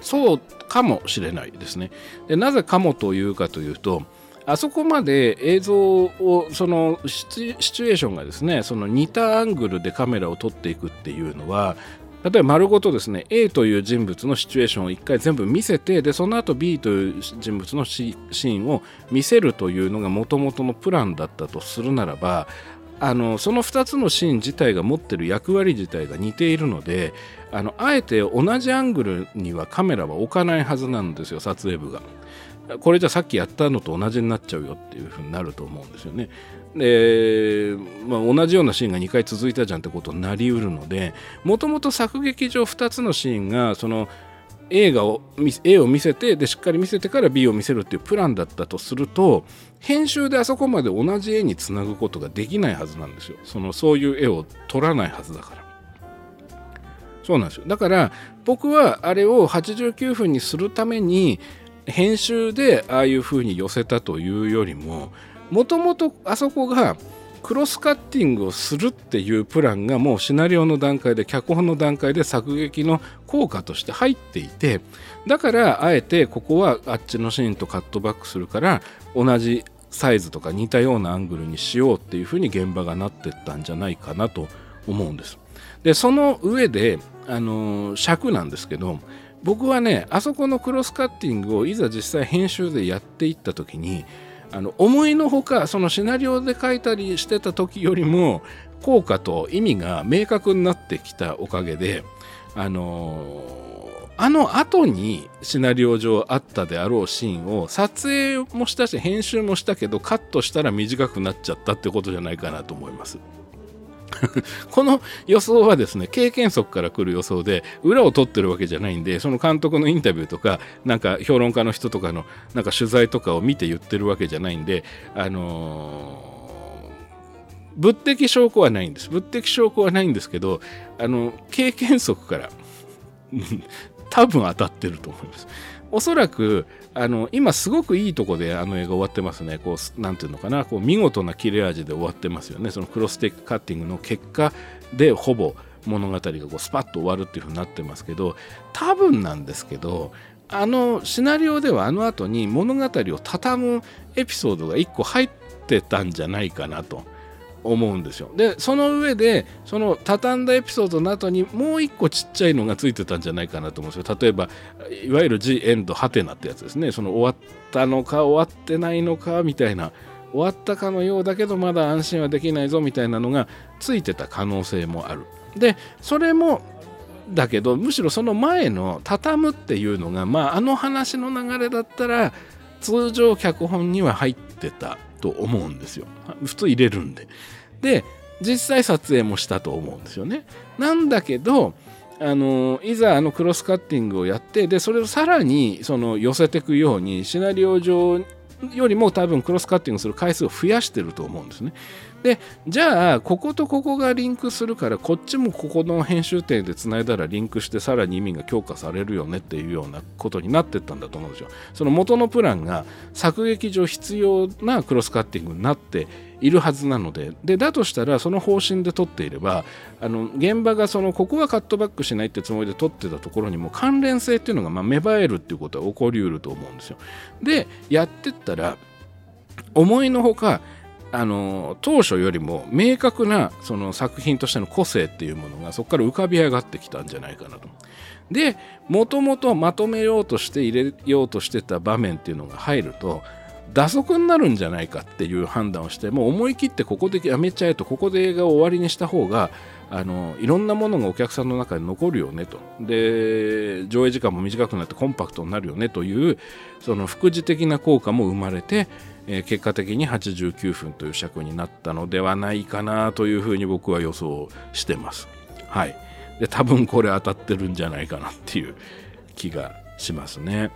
そうかもしれないですね。でなぜかもというかというと、あそこまで映像をそのシチュエーションがですねその似たアングルでカメラを撮っていくっていうのは例えば丸ごとですね A という人物のシチュエーションを一回全部見せてでその後 B という人物のシーンを見せるというのがもともとのプランだったとするならばあのその2つのシーン自体が持ってる役割自体が似ているのであのあえて同じアングルにはカメラは置かないはずなんですよ撮影部が。これじゃさっきやったのと同じになっちゃうよっていうふうになると思うんですよね。で、まあ、同じようなシーンが2回続いたじゃんってことになりうるのでもともと作劇上2つのシーンがその映画を A を見せてでしっかり見せてから B を見せるっていうプランだったとすると編集であそこまで同じ絵につなぐことができないはずなんですよ。そのそういう絵を撮らないはずだから。そうなんですよ。だから僕はあれを89分にするために編集でああいう風に寄せたというよりももともとあそこがクロスカッティングをするっていうプランがもうシナリオの段階で脚本の段階で作劇の効果として入っていてだからあえてここはあっちのシーンとカットバックするから同じサイズとか似たようなアングルにしようっていうふうに現場がなってったんじゃないかなと思うんです。でその上で、あのー、尺なんですけど僕はねあそこのクロスカッティングをいざ実際編集でやっていった時にあの思いのほかそのシナリオで書いたりしてた時よりも効果と意味が明確になってきたおかげであのあの後にシナリオ上あったであろうシーンを撮影もしたし編集もしたけどカットしたら短くなっちゃったってことじゃないかなと思います。この予想はですね、経験則から来る予想で、裏を取ってるわけじゃないんで、その監督のインタビューとか、なんか評論家の人とかのなんか取材とかを見て言ってるわけじゃないんで、あのー、物的証拠はないんです。物的証拠はないんですけど、あの、経験則から 多分当たってると思います。おそらくあの今すごくいいとこであの映画終わってますね。こうなんていうのかな。こう見事な切れ味で終わってますよね。そのクロステックカッティングの結果でほぼ物語がこうスパッと終わるっていうふうになってますけど多分なんですけどあのシナリオではあの後に物語を畳むエピソードが1個入ってたんじゃないかなと。思うんですよ。でその上でその畳んだエピソードの後にもう一個ちっちゃいのがついてたんじゃないかなと思うんですよ。例えばいわゆる G エンドハテナってやつですね。その終わったのか終わってないのかみたいな終わったかのようだけどまだ安心はできないぞみたいなのがついてた可能性もある。でそれもだけどむしろその前の畳むっていうのがまああの話の流れだったら通常脚本には入ってたと思うんですよ。普通入れるんで。で、実際撮影もしたと思うんですよね。なんだけど、あのいざあのクロスカッティングをやってでそれをさらにその寄せていくようにシナリオ上よりも多分クロスカッティングする回数を増やしてると思うんですね。でじゃあこことここがリンクするからこっちもここの編集点でつないだらリンクしてさらに意味が強化されるよねっていうようなことになってったんだと思うんですよ。その元のプランが作劇上必要なクロスカッティングになっているはずなのででだとしたらその方針で撮っていればあの現場がそのここはカットバックしないってつもりで撮ってたところにも関連性っていうのがま芽生えるっていうことは起こりうると思うんですよ。でやってったら思いのほかあの当初よりも明確なその作品としての個性っていうものがそこから浮かび上がってきたんじゃないかなと。でもともとまとめようとして入れようとしてた場面っていうのが入ると打足になるんじゃないかっていう判断をしてもう思い切ってここでやめちゃえとここで映画を終わりにした方があのいろんなものがお客さんの中に残るよねとで上映時間も短くなってコンパクトになるよねというその副次的な効果も生まれてえー、結果的に89分という尺になったのではないかなというふうに僕は予想してます。はい。で、多分これ当たってるんじゃないかなっていう気がしますね。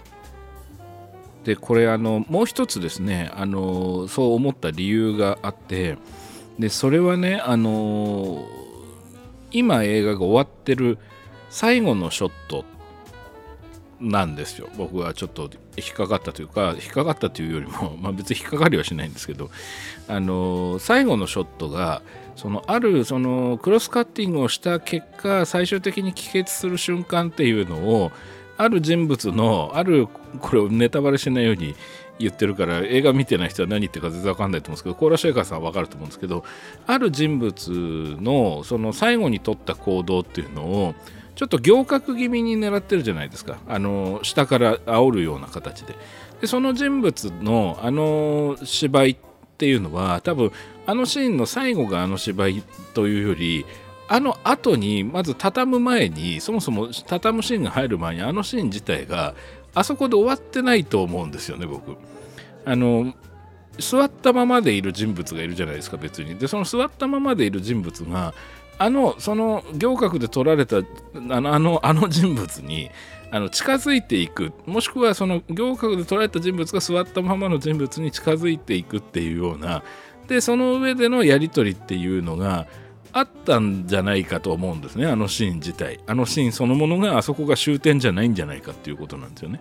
で、これあの、もう一つですね、あの、そう思った理由があって、で、それはね、あの、今映画が終わってる最後のショットなんですよ。僕はちょっと引っかかったというか引っかかったというよりも、まあ、別に引っかかりはしないんですけどあの最後のショットがそのあるそのクロスカッティングをした結果最終的に帰結する瞬間っていうのをある人物のあるこれをネタバレしないように言ってるから映画見てない人は何言ってるか全然わかんないと思うんですけどコーラシェイカーさんはわかると思うんですけどある人物のその最後に取った行動っていうのをちょっと行角気味に狙ってるじゃないですか。あの下から煽るような形で。でその人物のあの芝居っていうのは多分あのシーンの最後があの芝居というよりあの後にまず畳む前にそもそも畳むシーンが入る前にあのシーン自体があそこで終わってないと思うんですよね僕。あの座ったままでいる人物がいるじゃないですか別に。でその座ったままでいる人物があのその行革で撮られたあのあのあの人物にあの近づいていく。もしくはその行革で取られた人物が座ったままの人物に近づいていくっていうような。でその上でのやり取りっていうのがあったんじゃないかと思うんですね。あのシーン自体。あのシーンそのものがあそこが終点じゃないんじゃないかっていうことなんですよね。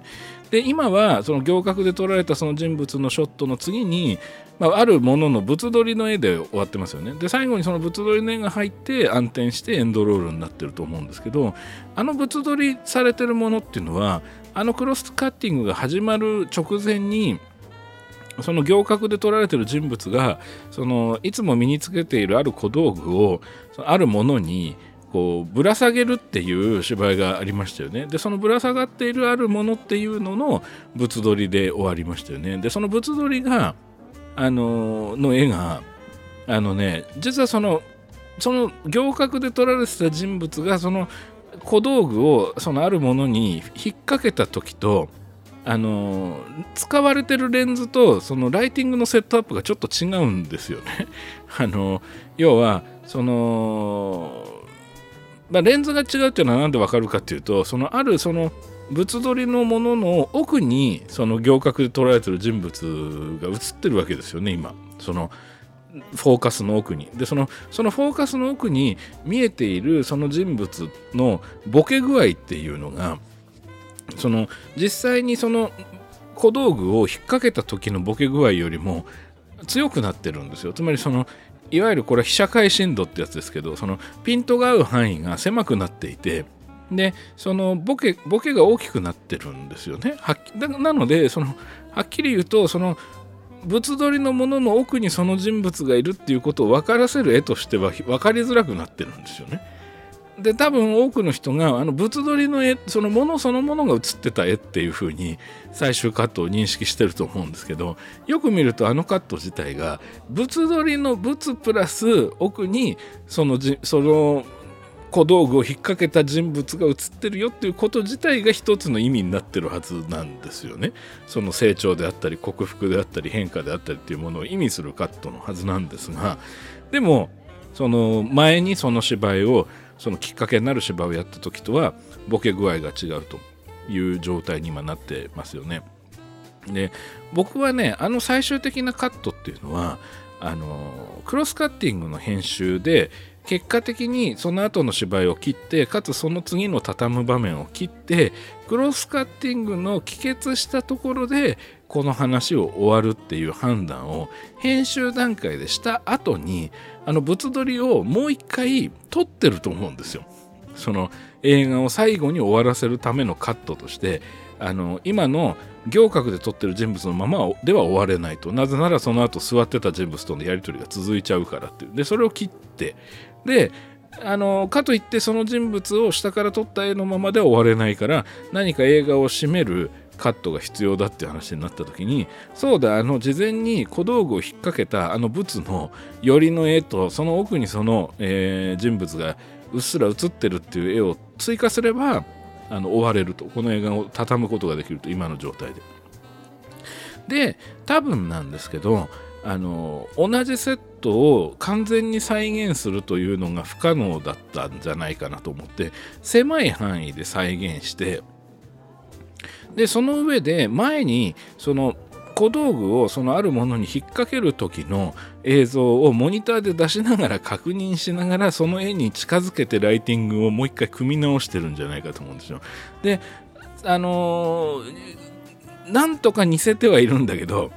で今はその行革で撮られたその人物のショットの次に、まあ、あるものの物撮りの絵で終わってますよね。で最後にその物撮りの絵が入って暗転してエンドロールになってると思うんですけどあの物撮りされてるものっていうのはあのクロスカッティングが始まる直前にその行革で撮られてる人物がそのいつも身につけているある小道具をあるものにこうぶら下げるっていう芝居がありましたよね。でそのぶら下がっているあるものっていうのの物撮りで終わりましたよね。でその物撮りがあのの絵があのね実はそのその行革で撮られてた人物がその小道具をそのあるものに引っ掛けた時とあの使われてるレンズとそのライティングのセットアップがちょっと違うんですよね。あの要はその、まあ、レンズが違うっていうのは何でわかるかっていうとそのあるその物撮りのものの奥にその行革で捉えてる人物が映ってるわけですよね今そのフォーカスの奥にでそのそのフォーカスの奥に見えているその人物のボケ具合っていうのがその実際にその小道具を引っ掛けた時のボケ具合よりも強くなってるんですよつまりそのいわゆるこれは被写界深度ってやつですけどそのピントが合う範囲が狭くなっていてでそのボケボケが大きくなってるんですよねはなのでそのはっきり言うとその物撮りのものの奥にその人物がいるっていうことを分からせる絵としては分かりづらくなってるんですよね。で多分多くの人があの物撮りの絵そのものそのものが写ってた絵っていう風に最終カットを認識してると思うんですけどよく見るとあのカット自体が物撮りの物プラス奥にそのその小道具を引っ掛けた人物が写ってるよっていうこと自体が一つの意味になってるはずなんですよね。その成長であったり克服であったり変化であったりっていうものを意味するカットのはずなんですがでもその前にその芝居をそのきっかけになる芝居をやった時とはボケ具合が違うという状態に今なってますよね。で僕はねあの最終的なカットっていうのはあのクロスカッティングの編集で結果的にその後の芝居を切ってかつその次の畳む場面を切ってクロスカッティングの帰結したところでこの話を終わるっていう判断を編集段階でした後にあの物撮りをもう一回撮ってると思うんですよ。その映画を最後に終わらせるためのカットとしてあの今の行革で撮ってる人物のままでは終われないとなぜならその後座ってた人物とのやり取りが続いちゃうからっていうでそれを切ってであのかといってその人物を下から撮った絵のままでは終われないから何か映画を締めるカットが必要だって話になった時にそうだあの事前に小道具を引っ掛けたあの仏の寄りの絵とその奥にその、えー、人物がうっすら写ってるっていう絵を追加すればあの終われるとこの映画を畳むことができると今の状態で。で多分なんですけどあの同じセットを完全に再現するというのが不可能だったんじゃないかなと思って狭い範囲で再現してでその上で前にその小道具をそのあるものに引っ掛ける時の映像をモニターで出しながら確認しながらその絵に近づけてライティングをもう一回組み直してるんじゃないかと思うんですよ。であのー、なんとか似せてはいるんだけど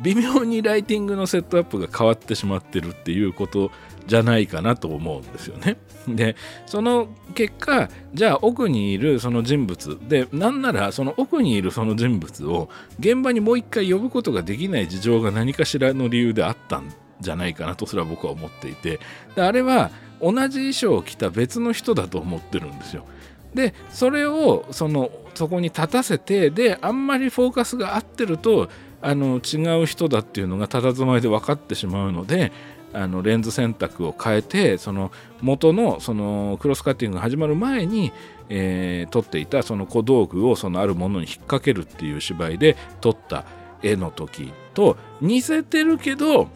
微妙にライティングのセットアップが変わってしまってるっていうことじゃないかなと思うんですよね。でその結果じゃあ奥にいるその人物でなんならその奥にいるその人物を現場にもう一回呼ぶことができない事情が何かしらの理由であったんじゃないかなとすら僕は思っていてであれは同じ衣装を着た別の人だと思ってるんですよ。でそれをそのそこに立たせてであんまりフォーカスが合ってるとあの違う人だっていうのが佇まいで分かってしまうのであのレンズ選択を変えてその元のそのクロスカッティングが始まる前に、えー、撮っていたその小道具をそのあるものに引っ掛けるっていう芝居で撮った絵の時と似せてるけど、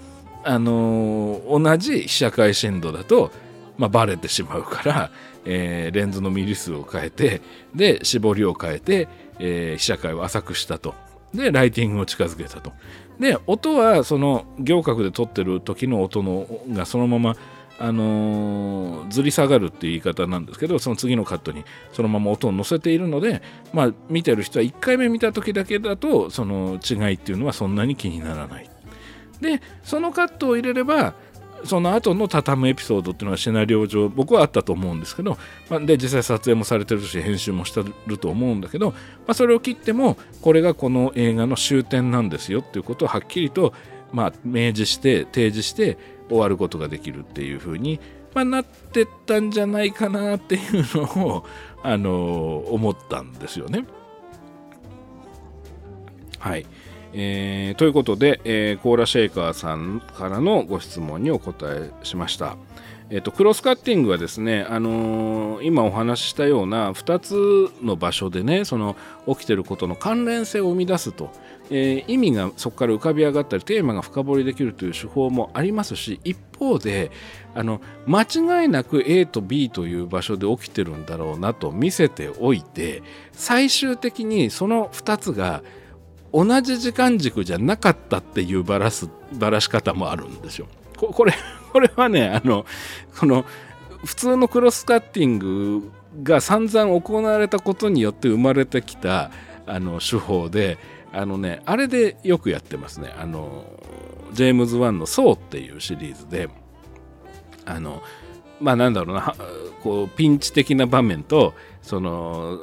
あのー、同じ被写界深度だとまあ、バレてしまうから、えー、レンズのミリ数を変えてで絞りを変えて、えー、被写界を浅くしたと。でライティングを近づけたと。で音はその行角で撮ってる時の音のがそのままあのー、ずり下がるっていう言い方なんですけどその次のカットにそのまま音を乗せているので、まあ、見てる人は1回目見た時だけだとその違いっていうのはそんなに気にならない。でそのカットを入れればその後の畳むエピソードっていうのはシナリオ上僕はあったと思うんですけど、まあ、で実際撮影もされてるし編集もしてると思うんだけど、まあ、それを切ってもこれがこの映画の終点なんですよっていうことをはっきりと、まあ、明示して提示して終わることができるっていうふうに、まあ、なってったんじゃないかなっていうのを、あの思ったんですよね。はい。えー、ということで、えー、コーラシェイカーさんからのご質問にお答えしました。えーと、クロスカッティングはですね、あのー、今お話ししたような2つの場所でねその起きてることの関連性を生み出すと、えー、意味がそこから浮かび上がったりテーマが深掘りできるという手法もありますし一方であの間違いなく A と B という場所で起きてるんだろうなと見せておいて最終的にその2つが同じ時間軸じゃなかったっていうバラすバラし方もあるんですよ。これ これはねあのこの普通のクロスカッティングが散々行われたことによって生まれてきたあの手法であのねあれでよくやってますねあのジェームズ・ワンの「ソー」っていうシリーズであのまあなんだろうなこうピンチ的な場面とその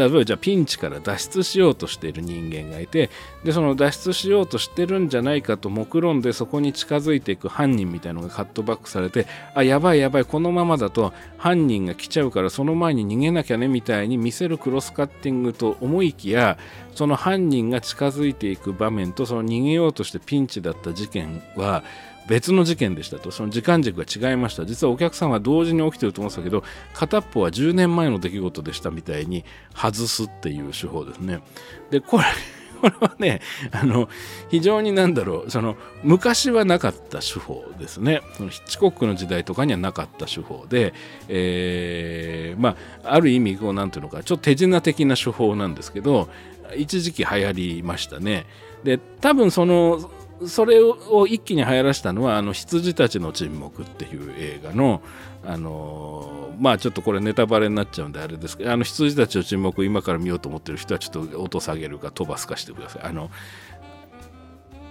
例えばじゃあピンチから脱出しようとしている人間がいてでその脱出しようとしてるんじゃないかと目論んでそこに近づいていく犯人みたいのがカットバックされてあやばいやばいこのままだと犯人が来ちゃうからその前に逃げなきゃねみたいに見せるクロスカッティングと思いきやその犯人が近づいていく場面とその逃げようとしてピンチだった事件は別の事件でしたとその時間軸が違いました実はお客さんは同時に起きてると思ってたけど片っぽは10年前の出来事でしたみたいに外すっていう手法ですねでこれ これはね、あの、非常になんだろう、その、昔はなかった手法ですね。そのヒッチコックの時代とかにはなかった手法で、えー、まあ、ある意味、こう、なんていうのか、ちょっと手品的な手法なんですけど、一時期流行りましたね。で、多分その、それを一気に流行らしたのは、あの、羊たちの沈黙っていう映画の、あのー、まあちょっとこれネタバレになっちゃうんであれですけど、あの、羊たちの沈黙を今から見ようと思ってる人はちょっと音下げるか飛ばすかしてください。あの、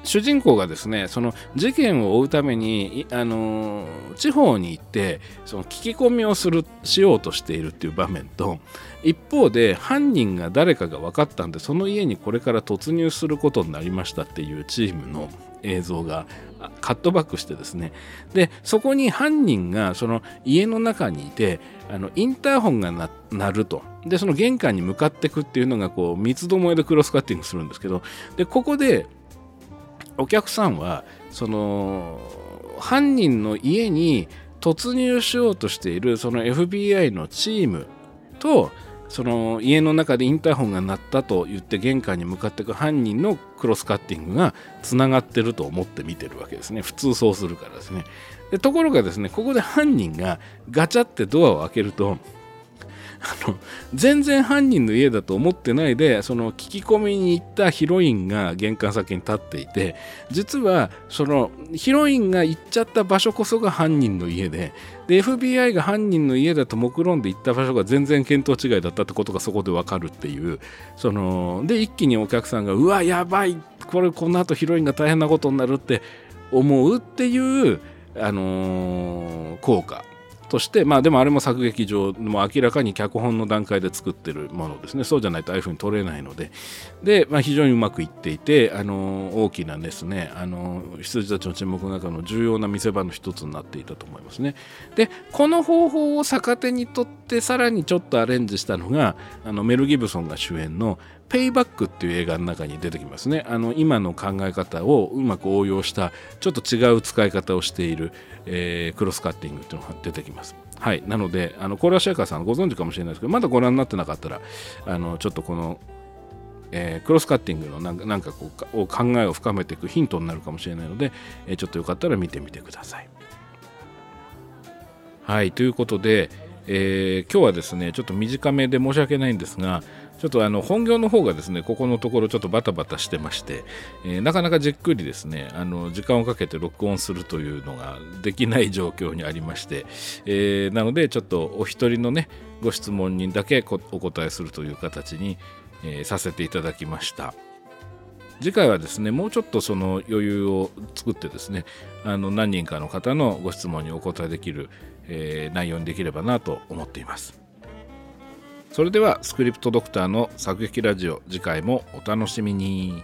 主人公がですねその事件を追うためにあの地方に行ってその聞き込みをするしようとしているっていう場面と一方で犯人が誰かが分かったんでその家にこれから突入することになりましたっていうチームの映像がカットバックしてですね。でそこに犯人がその家の中にいてあのインターホンが鳴ると。でその玄関に向かっていくっていうのがこう三つどもえでクロスカッティングするんですけど。でここでお客さんはその犯人の家に突入しようとしているその FBI のチームとその家の中でインターホンが鳴ったと言って玄関に向かっていく犯人のクロスカッティングがつながってると思って見てるわけですね。普通そうするからですね。でところがですねここで犯人がガチャってドアを開けるとあの全然犯人の家だと思ってないでその聞き込みに行ったヒロインが玄関先に立っていて実はそのヒロインが行っちゃった場所こそが犯人の家でで FBI が犯人の家だと目論んで行った場所が全然見当違いだったってことがそこで分かるっていうそので一気にお客さんがうわやばいこれこの後ヒロインが大変なことになるって思うっていうあのー、効果。として、まあでもあれも作劇上、も明らかに脚本の段階で作ってるものですね。そうじゃないとああいうふうに撮れないので。で、まあ非常にうまくいっていて、あの、大きなですね、あの、羊たちの沈黙の中の重要な見せ場の一つになっていたと思いますね。で、この方法を逆手にとって、さらにちょっとアレンジしたのが、あの、メル・ギブソンが主演のペイバックっていう映画の中に出てきますね。あの今の考え方をうまく応用したちょっと違う使い方をしている、えー、クロスカッティングっていうのが出てきます。はい。なので、あのコーラシェアカーさんご存知かもしれないですけど、まだご覧になってなかったら、あのちょっとこの、えー、クロスカッティングのなんかなんかこう考えを深めていくヒントになるかもしれないので、えー、ちょっとよかったら見てみてください。はいということで、えー、今日はですねちょっと短めで申し訳ないんですがちょっとあの本業の方がですねここのところちょっとバタバタしてまして、えー、なかなかじっくりですねあの時間をかけて録音するというのができない状況にありまして、えー、なのでちょっとお一人のねご質問にだけお答えするという形に、えー、させていただきました。次回はですねもうちょっとその余裕を作ってですねあの何人かの方のご質問にお答えできる、えー、内容にできればなと思っていますそれではスクリプトドクターの作劇ラジオ次回もお楽しみに。